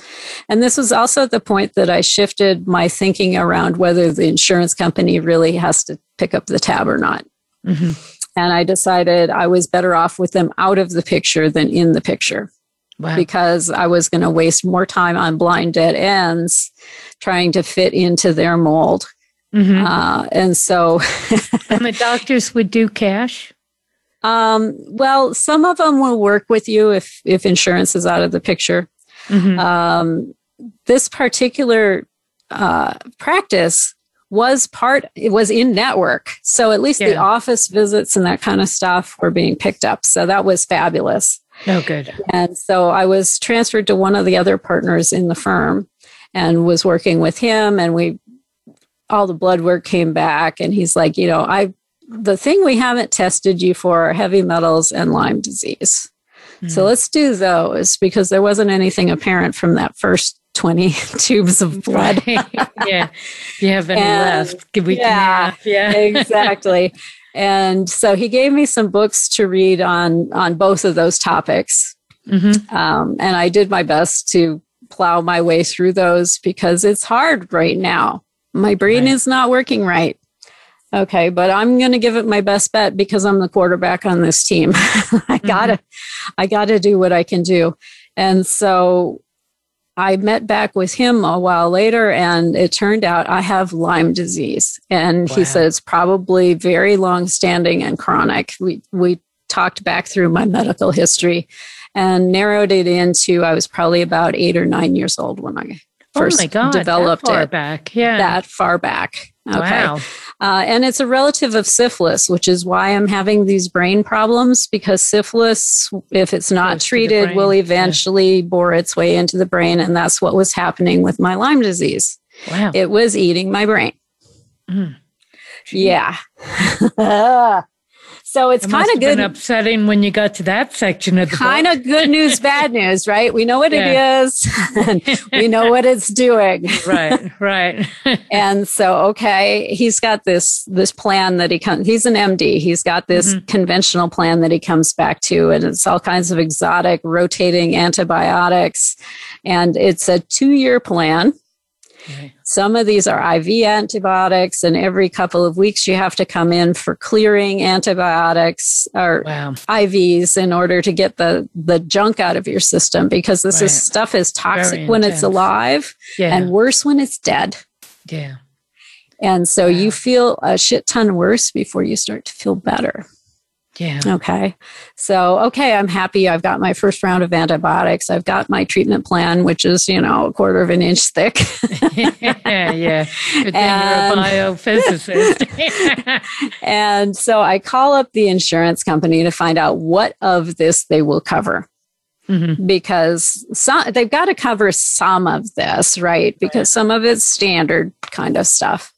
And this was also the point that I shifted my thinking around whether the insurance company really has to pick up the tab or not. Mhm. And I decided I was better off with them out of the picture than in the picture Wow. because I was going to waste more time on blind dead ends trying to fit into their mold. Mhm. Uh, and so and the doctors would do cash. Um, well, some of them will work with you if if insurance is out of the picture. Mhm. Um, this particular uh, practice was part it was in network so at least the office visits and that kind of stuff were being picked up so that was fabulous Oh, good. and so I was transferred to one of the other partners in the firm and was working with him and we all the blood work came back and he's like, you know, I the thing we haven't tested you for are heavy metals and Lyme disease. So Mm. let's do those because there wasn't anything apparent from that first 20 tubes of blood. yeah. If you have any And- left, we yeah, have. Yeah. exactly. And so he gave me some books to read on on both of those topics. Mhm. Um, and I did my best to plow my way through those because it's hard right now. My brain Right. is not working right. Okay, but I'm going to give it my best bet because I'm the quarterback on this team. I gotta, I gotta do what I can do. And so I met back with him a while later, and it turned out I have Lyme disease. And Wow. he said it's probably very long standing and chronic. We, we talked back through my medical history and narrowed it into I was probably about eight or nine years old when I first oh my God, developed that far it back. Yeah. that far back. Okay. Wow. Uh, and it's a relative of syphilis, which is why I'm having these brain problems because syphilis, if it's not the treated, will yeah. eventually bore its way into the brain. And that's what was happening with my Lyme disease. Wow. It was eating my brain. Mm. Yeah. so it's It kind of have been upsetting when you got to that section of the Kind of good news, bad news, right? We know what Yeah. it is, we know what it's doing. right, right. and so okay he's got this this plan that he comes he's an md he's got this Mm-hmm. conventional plan that he comes back to and it's all kinds of exotic rotating antibiotics and it's a two year plan Right. some of these are iv antibiotics and every couple of weeks you have to come in for clearing antibiotics or Wow. ivs in order to get the the junk out of your system because this Right. is stuff is toxic when it's alive Yeah. and worse when it's dead yeah. and so Wow. you feel a shit ton worse before you start to feel better. Yeah. Okay. So, okay, I'm happy. I've got my first round of antibiotics. I've got my treatment plan, which is, you know, a quarter of an inch thick. yeah, yeah. Good And- you're a biophysicist. and so I call up the insurance company to find out what of this they will cover. Mhm. Because some, they've got to cover some of this, right? Because some of it's standard kind of stuff.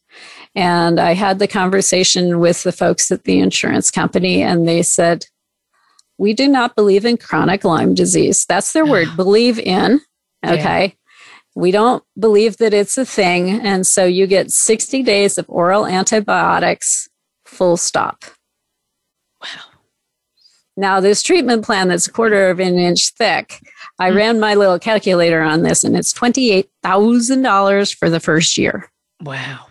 And I had the conversation with the folks at the insurance company, and they said, We do not believe in chronic Lyme disease. That's their word, believe in. Yeah. Okay. We don't believe that it's a thing. And so you get 60 days of oral antibiotics, full stop. Wow. Now, this treatment plan that's a quarter of an inch thick, I Mm. ran my little calculator on this, and it's $28,000 for the first year. Wow.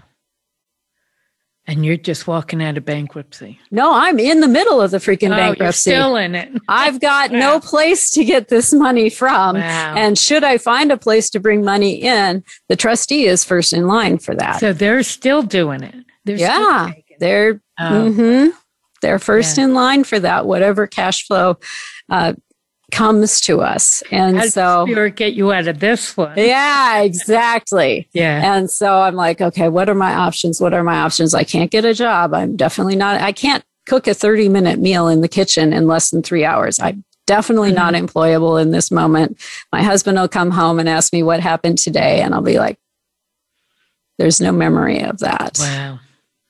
And you're just walking out of bankruptcy. No, I'm in the middle of the freaking Oh, you're bankruptcy. still in it. I've got Wow. no place to get this money from. Wow. And should I find a place to bring money in, the trustee is first in line for that. So they're still doing it. They're yeah, they're Oh, hmm they're first Yeah. in line for that. Whatever cash flow uh, comes to us, and How so Spirit get you out of this one? yeah, exactly. Yeah. And so I'm like, okay, what are my options? What are my options? I can't get a job. I'm definitely not. I can't cook a 30 minute meal in the kitchen in less than three hours. I'm definitely Mm-hmm. not employable in this moment. My husband will come home and ask me what happened today, and I'll be like, there's no memory of that. Wow.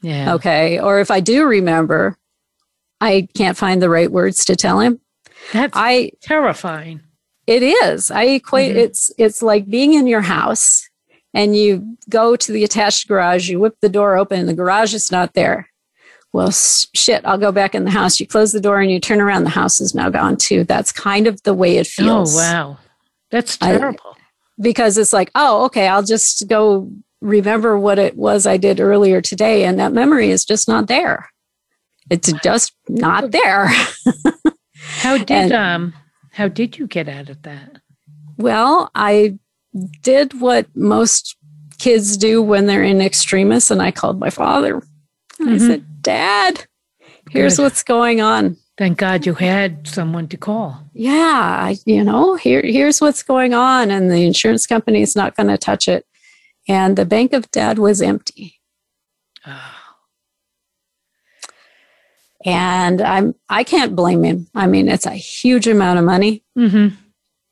Yeah. Okay. Or if I do remember, I can't find the right words to tell him. That's I terrifying. it is. I equate Mhm. it's it's like being in your house and you go to the attached garage, you whip the door open and the garage is not there. Well, shit, I'll go back in the house. You close the door and you turn around, the house is now gone too. That's kind of the way it feels. Oh, wow. That's I- terrible. Because it's like, oh, okay, I'll just go remember what it was I did earlier today. And that memory is just not there. It's just not there. how did and- um how did you get out of that? Well, I did what most kids do when they're in extremis, and I called my father. And I said, Dad, here's Good. what's going on. Thank God you had someone to call. Yeah, I, you know, here, here's what's going on, and the insurance company is not going to touch it. And the bank of dad was empty. Oh, And I'm I can't blame him. I mean, it's a huge amount of money. mm-hmm.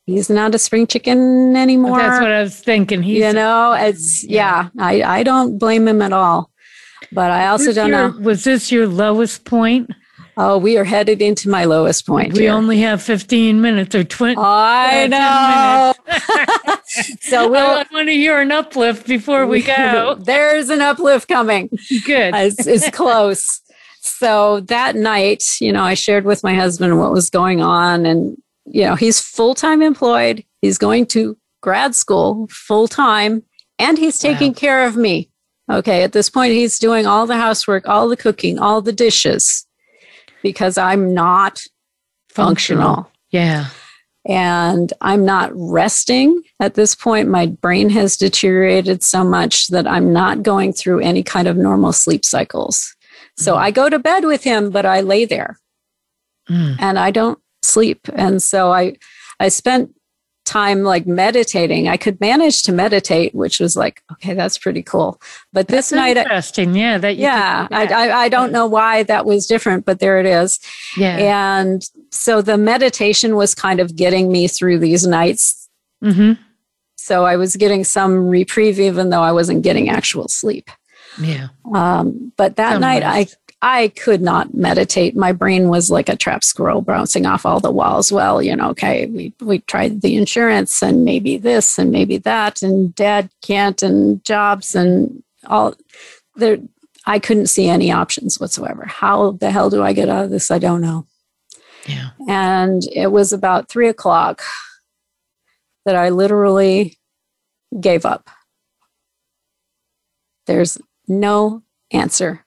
He's not a spring chicken anymore. That's what I was thinking. He's you know, it's yeah, I, I don't blame him at all. But I also don't your- know. Was this your lowest point? Oh, we are headed into my lowest point. We here. only have 15 minutes or 20. I uh, know. so I we'll want to hear an uplift before we go. There's an uplift coming. Good. It's, it's close. So that night, you know, I shared with my husband what was going on. And, you know, he's full time employed. He's going to grad school full time and he's taking Wow. care of me. Okay. At this point, he's doing all the housework, all the cooking, all the dishes because I'm not functional. Yeah. and I'm not resting at this point. My brain has deteriorated so much that I'm not going through any kind of normal sleep cycles. So I go to bed with him, but I lay there Mm. and I don't sleep. And so I, I spent time like meditating. I could manage to meditate, which was like, okay, that's pretty cool. But this That's night, I, interesting. Yeah. That you yeah, I. I, I don't know why that was different, but there it is. yeah. And so the meditation was kind of getting me through these nights. hmm So I was getting some reprieve, even though I wasn't getting actual sleep. Yeah. Um, but that night, I. I could not meditate. My brain was like a trap squirrel bouncing off all the walls. Well, you know, okay, we we tried the insurance and maybe this and maybe that, and Dad can't, and jobs and all. There, I couldn't see any options whatsoever. How the hell do I get out of this? I don't know. Yeah. And it was about three o'clock that I literally gave up. There's no answer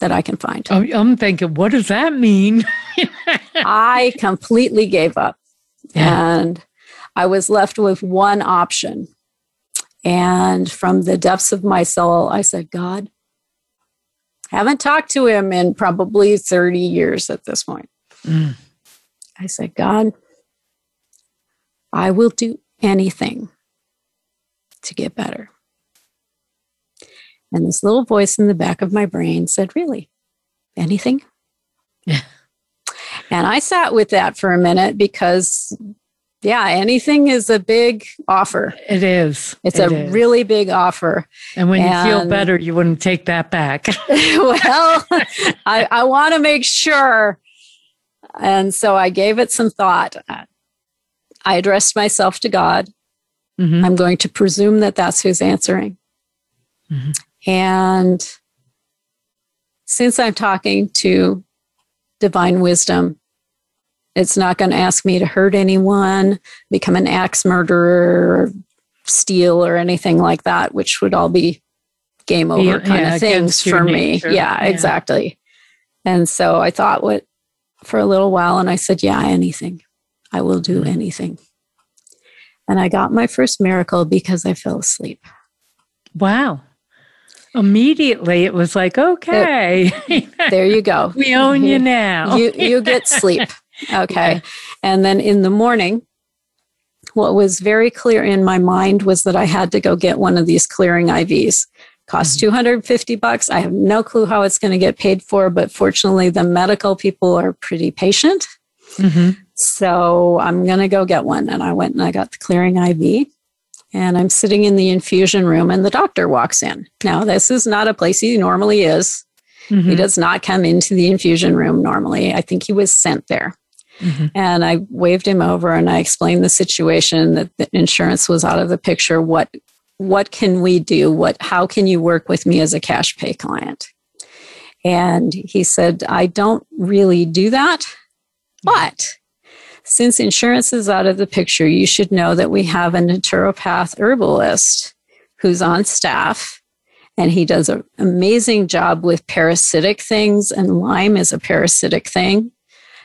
that I can find. Oh, I'm thinking, what does that mean? I completely gave up. Yeah. And I was left with one option. And from the depths of my soul, I said, God, haven't talked to him in probably 30 years at this point. Mm. I said, God, I will do anything to get better. And this little voice in the back of my brain said, Really? Anything? Yeah. And I sat with that for a minute because, yeah, anything is a big offer. It is. It's It a is. really big offer. And when you feel better, you wouldn't take that back. well, I, I want to make sure. And so I gave it some thought. I addressed myself to God. Mhm. I'm going to presume that that's who's answering. Mhm. And since I'm talking to divine wisdom, it's not going to ask me to hurt anyone, become an axe murderer, or steal, or anything like that, which would all be game over Yeah, kind yeah, of things for me. Yeah, Yeah. exactly. And so I thought what for a little while and I said, Yeah, anything. I will do anything. And I got my first miracle because I fell asleep. wow. Immediately, it was like, okay, There you go. we own you now. you you get sleep. Okay. And then in the morning, what was very clear in my mind was that I had to go get one of these clearing IVs. Cost 250 bucks. I have no clue how it's going to get paid for, but fortunately the medical people are pretty patient. Mhm. So I'm going to go get one. And I went and I got the clearing IV. And I'm sitting in the infusion room, and the doctor walks in. Now, this is not a place he normally is. He Mhm. does not come into the infusion room normally. I think he was sent there. Mm-hmm. And I waved him over and I explained the situation that the insurance was out of the picture. What what can we do? What how can you work with me as a cash pay client? And he said, I don't really do that, but since insurance is out of the picture, you should know that we have a naturopath herbalist who's on staff and he does an amazing job with parasitic things and lyme is a parasitic thing.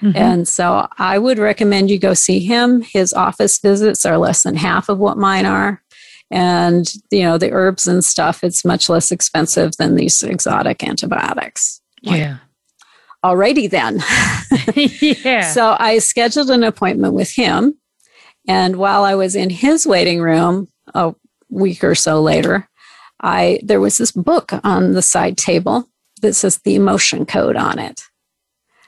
Mm-hmm. and so i would recommend you go see him. His office visits are less than half of what mine are. And you know the herbs and stuff it's much less expensive than these exotic antibiotics. Yeah alrighty then yeah so i scheduled an appointment with him and while i was in his waiting room a week or so later i there was this book on the side table that says the emotion code on it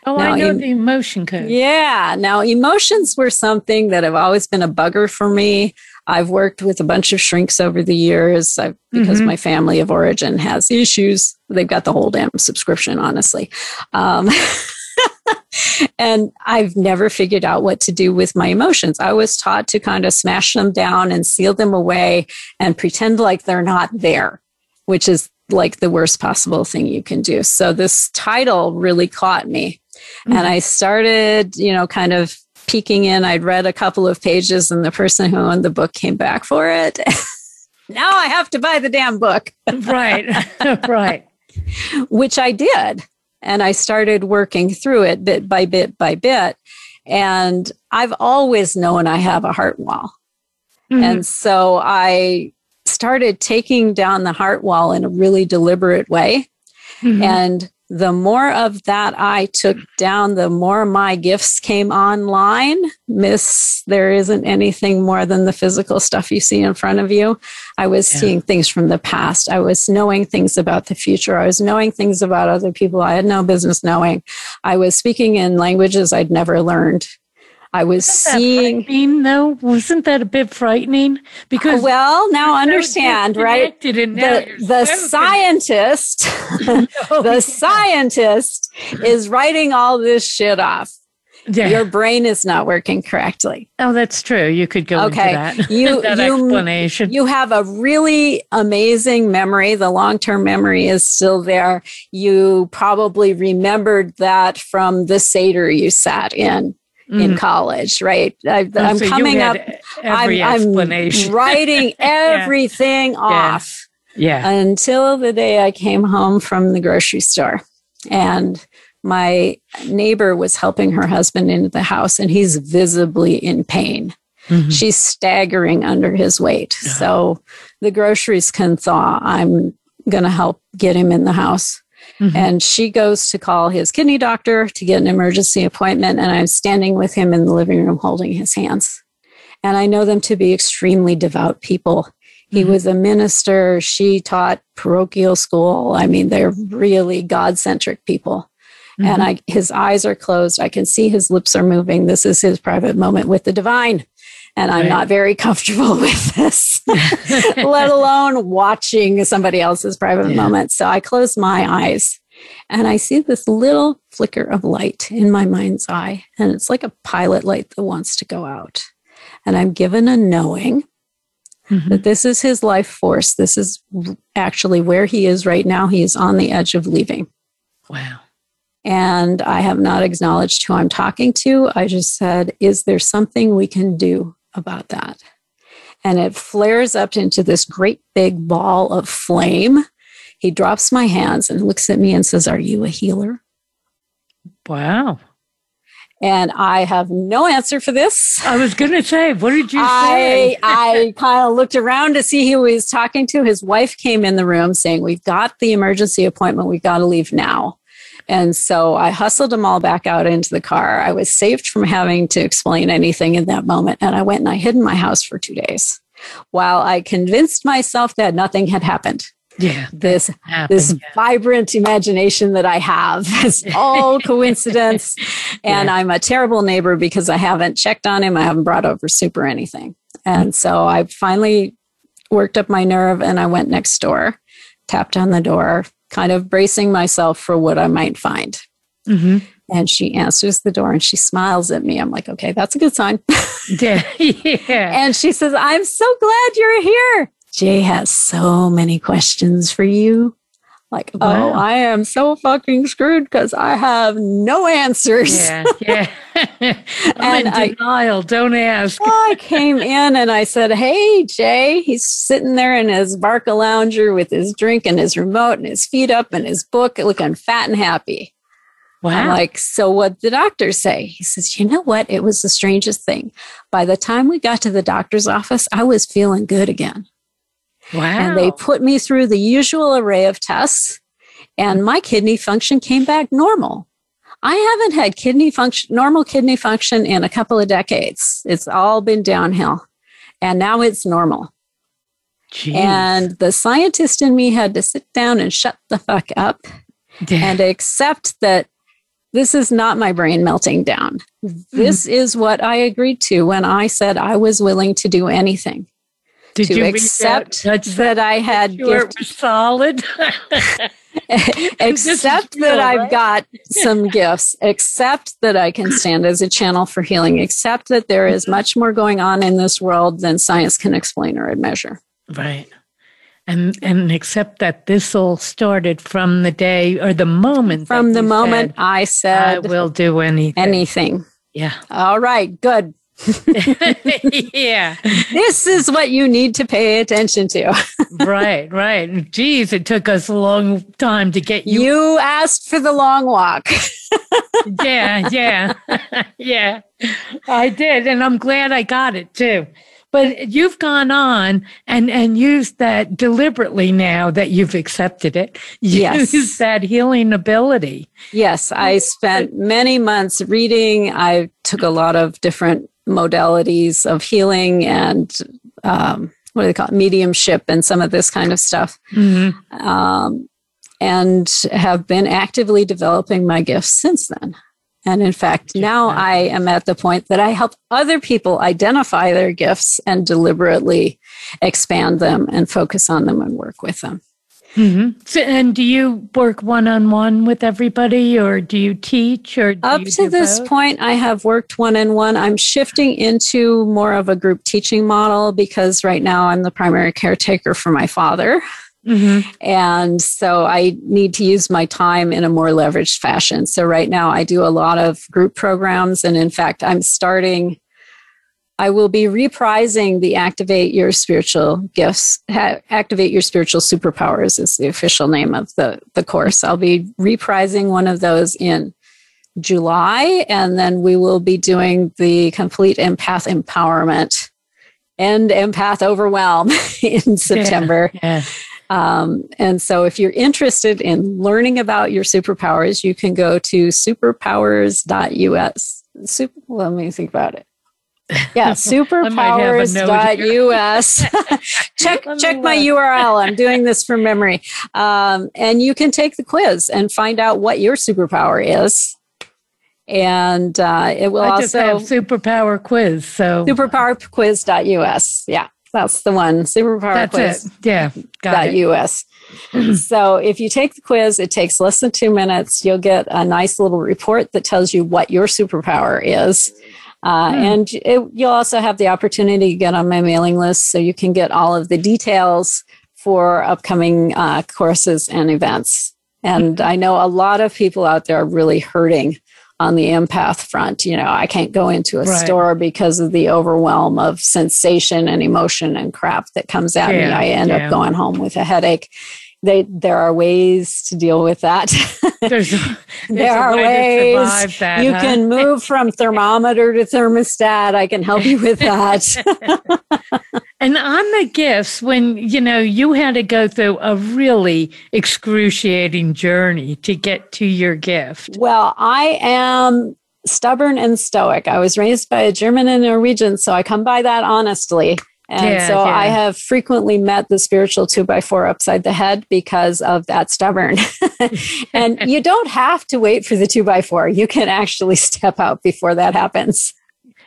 Oh, now, I know em- the emotion code. Yeah. Now, emotions were something that have always been a bugger for me. I've worked with a bunch of shrinks over the years I've, because mm-hmm. my family of origin has issues. They've got the whole damn subscription, honestly. Um, and I've never figured out what to do with my emotions. I was taught to kind of smash them down and seal them away and pretend like they're not there, which is like the worst possible thing you can do. So this title really caught me. Mm-hmm. And I started, you know, kind of peeking in. I'd read a couple of pages, and the person who owned the book came back for it. now I have to buy the damn book. right, right. Which I did. And I started working through it bit by bit by bit. And I've always known I have a heart wall. Mm-hmm. And so I started taking down the heart wall in a really deliberate way. Mm-hmm. And the more of that I took down, the more my gifts came online. Miss, there isn't anything more than the physical stuff you see in front of you. I was yeah. seeing things from the past. I was knowing things about the future. I was knowing things about other people I had no business knowing. I was speaking in languages I'd never learned. I was seeing. though, wasn't that a bit frightening? Because well, now understand, right? the, the scientist, oh, the yeah. scientist is writing all this shit off. Yeah. Your brain is not working correctly. Oh, that's true. You could go okay. into that. You, that you, explanation. You have a really amazing memory. The long term memory is still there. You probably remembered that from the Seder you sat in mm-hmm. in college, right? I, am oh, so coming up. I'm, I'm, writing everything yeah. off. Yeah. Until the day I came home from the grocery store, and my neighbor was helping her husband into the house, and he's visibly in pain. Mm-hmm. She's staggering under his weight. So the groceries can thaw. I'm going to help get him in the house. Mm-hmm. And she goes to call his kidney doctor to get an emergency appointment. And I'm standing with him in the living room holding his hands. And I know them to be extremely devout people. He mm-hmm. was a minister. She taught parochial school. I mean, they're really God centric people. Mm-hmm. And I, his eyes are closed. I can see his lips are moving. This is his private moment with the divine and I'm right. not very comfortable with this, let alone watching somebody else's private yeah. moment. So I close my eyes and I see this little flicker of light in my mind's eye. And it's like a pilot light that wants to go out. And I'm given a knowing mm-hmm. that this is his life force. This is actually where he is right now. He is on the edge of leaving. Wow. And I have not acknowledged who I'm talking to. I just said, Is there something we can do about that. And it flares up into this great big ball of flame. He drops my hands and looks at me and says, Are you a healer? Wow. And I have no answer for this. I was going to say, what did you say? I, I kind of looked around to see who he was talking to. His wife came in the room saying, We've got the emergency appointment. We've got to leave now. And so I hustled them all back out into the car. I was saved from having to explain anything in that moment. And I went and I hid in my house for two days while I convinced myself that nothing had happened. Yeah. This happened, this yeah. vibrant imagination that I have is all coincidence. and yeah. I'm a terrible neighbor because I haven't checked on him. I haven't brought over soup or anything. And so I finally worked up my nerve and I went next door, tapped on the door, kind of bracing myself for what I might find. Mm-hmm. And she answers the door and she smiles at me. I'm like, okay, that's a good sign. Yeah. yeah. and she says, I'm so glad you're here. Jay has so many questions for you. Like, oh, Wow. oh, I am so fucking screwed because I have no answers. Yeah. Yeah. I'm And in I- denial. Don't ask. I came in and I said, Hey, Jay. He's sitting there in his Barca lounger with his drink and his remote and his feet up and his book, looking fat and happy. I'm Wow. like, So what the doctor say? He says, You know what? It was the strangest thing. By the time we got to the doctor's office, I was feeling good again. Wow. And they put me through the usual array of tests, and my kidney function came back normal. I haven't had kidney function, normal kidney function in a couple of decades. It's all been downhill. And now it's normal. Jeez. And the scientist in me had to sit down and shut the fuck up Yeah. and accept that this is not my brain melting down. Hmm. This is what I agreed to when I said I was willing to do anything Did to you accept that I had Sure, gift it was solid. accept real, that I've right? got some gifts, accept that I can stand as a channel for healing, accept that there is much more going on in this world than science can explain or measure. right. And and accept that this all started from the day or the moment. From the moment said, I said I will do anything. anything. yeah. All right, good. yeah. This is what you need to pay attention to. right, right. Geez, it took us a long time to get you. You asked for the long walk. yeah, yeah, yeah. I did, and I'm glad I got it too. But you've gone on and and used that deliberately now that you've accepted it. Yes. Use that healing ability. Yes, I spent many months reading. I took a lot of different modalities of healing and um, what do they call it? Mediumship and some of this kind of stuff. Mm-hmm. Um, and have been actively developing my gifts since then. And in fact, now I am at the point that I help other people identify their gifts and deliberately expand them and focus on them and work with them. hmm So, and do you work one on one with everybody, or do you teach, or do Up you to do this both? point, I have worked one on one. I'm shifting into more of a group teaching model because right now I'm the primary caretaker for my father. Mhm. And so I need to use my time in a more leveraged fashion. So right now I do a lot of group programs. And in fact, I'm starting, I will be reprising the Activate Your Spiritual Gifts, Activate Your Spiritual Superpowers is the official name of the, the course. I'll be reprising one of those in July. And then we will be doing the complete empath empowerment and empath overwhelm in September. Yeah. Um, and so, if you're interested in learning about your superpowers, you can go to superpowers.us. Super, let me think about it. Yeah, might have a note superpowers.us. check check my. URL. I'm doing this from memory. Um, and you can take the quiz and find out what your superpower is. And uh, it will I also have superpower quiz. So superpowerquiz.us. Yeah, that's the one. Superpower that's quiz it. Yeah. Got it. us. so if you take the quiz, it takes less than two minutes. You'll get a nice little report that tells you what your superpower is. Uh, And it, you'll also have the opportunity to get on my mailing list so you can get all of the details for upcoming uh, courses and events. And I know a lot of people out there are really hurting on the empath front. You know, I can't go into a Right. store because of the overwhelm of sensation and emotion and crap that comes at me. I end yeah. up going home with a headache. They, there are ways to deal with that. There's, there's there are way ways that, you huh? can move from thermometer to thermostat. I can help you with that. And on the gifts, when you know you had to go through a really excruciating journey to get to your gift. well, I am stubborn and stoic. I was raised by a German and Norwegian, so I come by that honestly. And Yeah, so yeah. I have frequently met the spiritual two by four upside the head because of that stubborn. and you don't have to wait for the two by four. You can actually step out before that happens.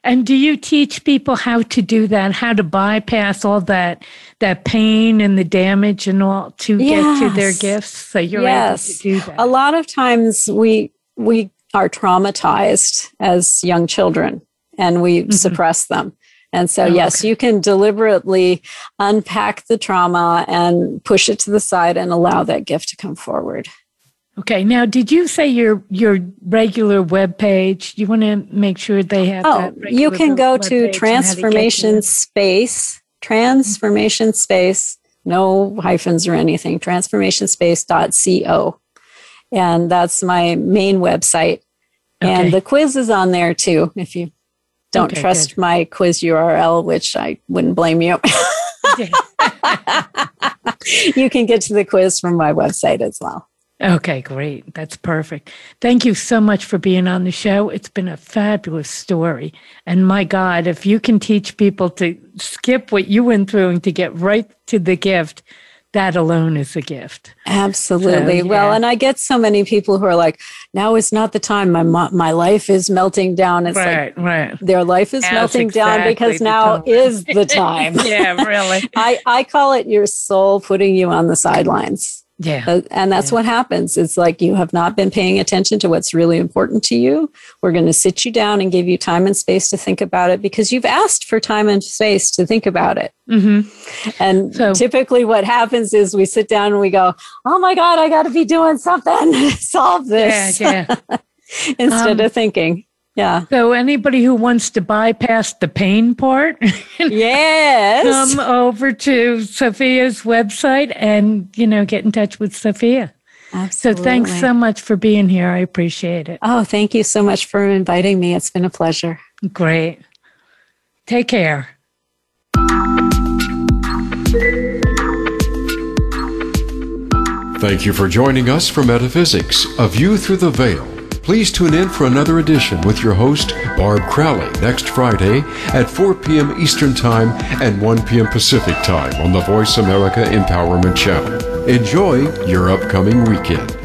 And do you teach people how to do that? How to bypass all that that pain and the damage and all to get to their gifts? So you're Yes. able to do that. a lot of times we we are traumatized as young children and we mm-hmm. suppress them. And so, oh, yes, okay. you can deliberately unpack the trauma and push it to the side and allow that gift to come forward. Okay. Now, did you say your your regular web page? You want to make sure they have. Oh, you can go to Transformation Space. Transformation Space. No hyphens or anything. Transformationspace.co, and that's my main website. Okay. And the quiz is on there too. If you don't okay, trust good. my quiz URL, which I wouldn't blame you. you can get to the quiz from my website as well. Okay, great. That's perfect. Thank you so much for being on the show. It's been a fabulous story. And my God, if you can teach people to skip what you went through and to get right to the gift, that alone is a gift. Absolutely. So, yeah. Well, and I get so many people who are like, now is not the time. My my life is melting down. It's right, like right. their life is That's melting exactly down because now time. is the time. yeah, really. I, I call it your soul putting you on the sidelines. Yeah. Uh, and that's yeah. what happens. It's like you have not been paying attention to what's really important to you. We're going to sit you down and give you time and space to think about it because you've asked for time and space to think about it. Mm-hmm. And so, typically, what happens is we sit down and we go, Oh my God, I got to be doing something to solve this. Yeah, yeah. Instead um, of thinking. Yeah. So anybody who wants to bypass the pain part, yes, come over to Zofia's website and you know get in touch with Zofia. Absolutely. So thanks so much for being here. I appreciate it. Oh, thank you so much for inviting me. It's been a pleasure. Great. Take care. Thank you for joining us for Metaphysics, A View Through the Veil. Please tune in for another edition with your host, Barb Crowley, next Friday at 4 p.m. Eastern Time and 1 p.m. Pacific Time on the VoiceAmerica Empowerment Channel. Enjoy your upcoming weekend.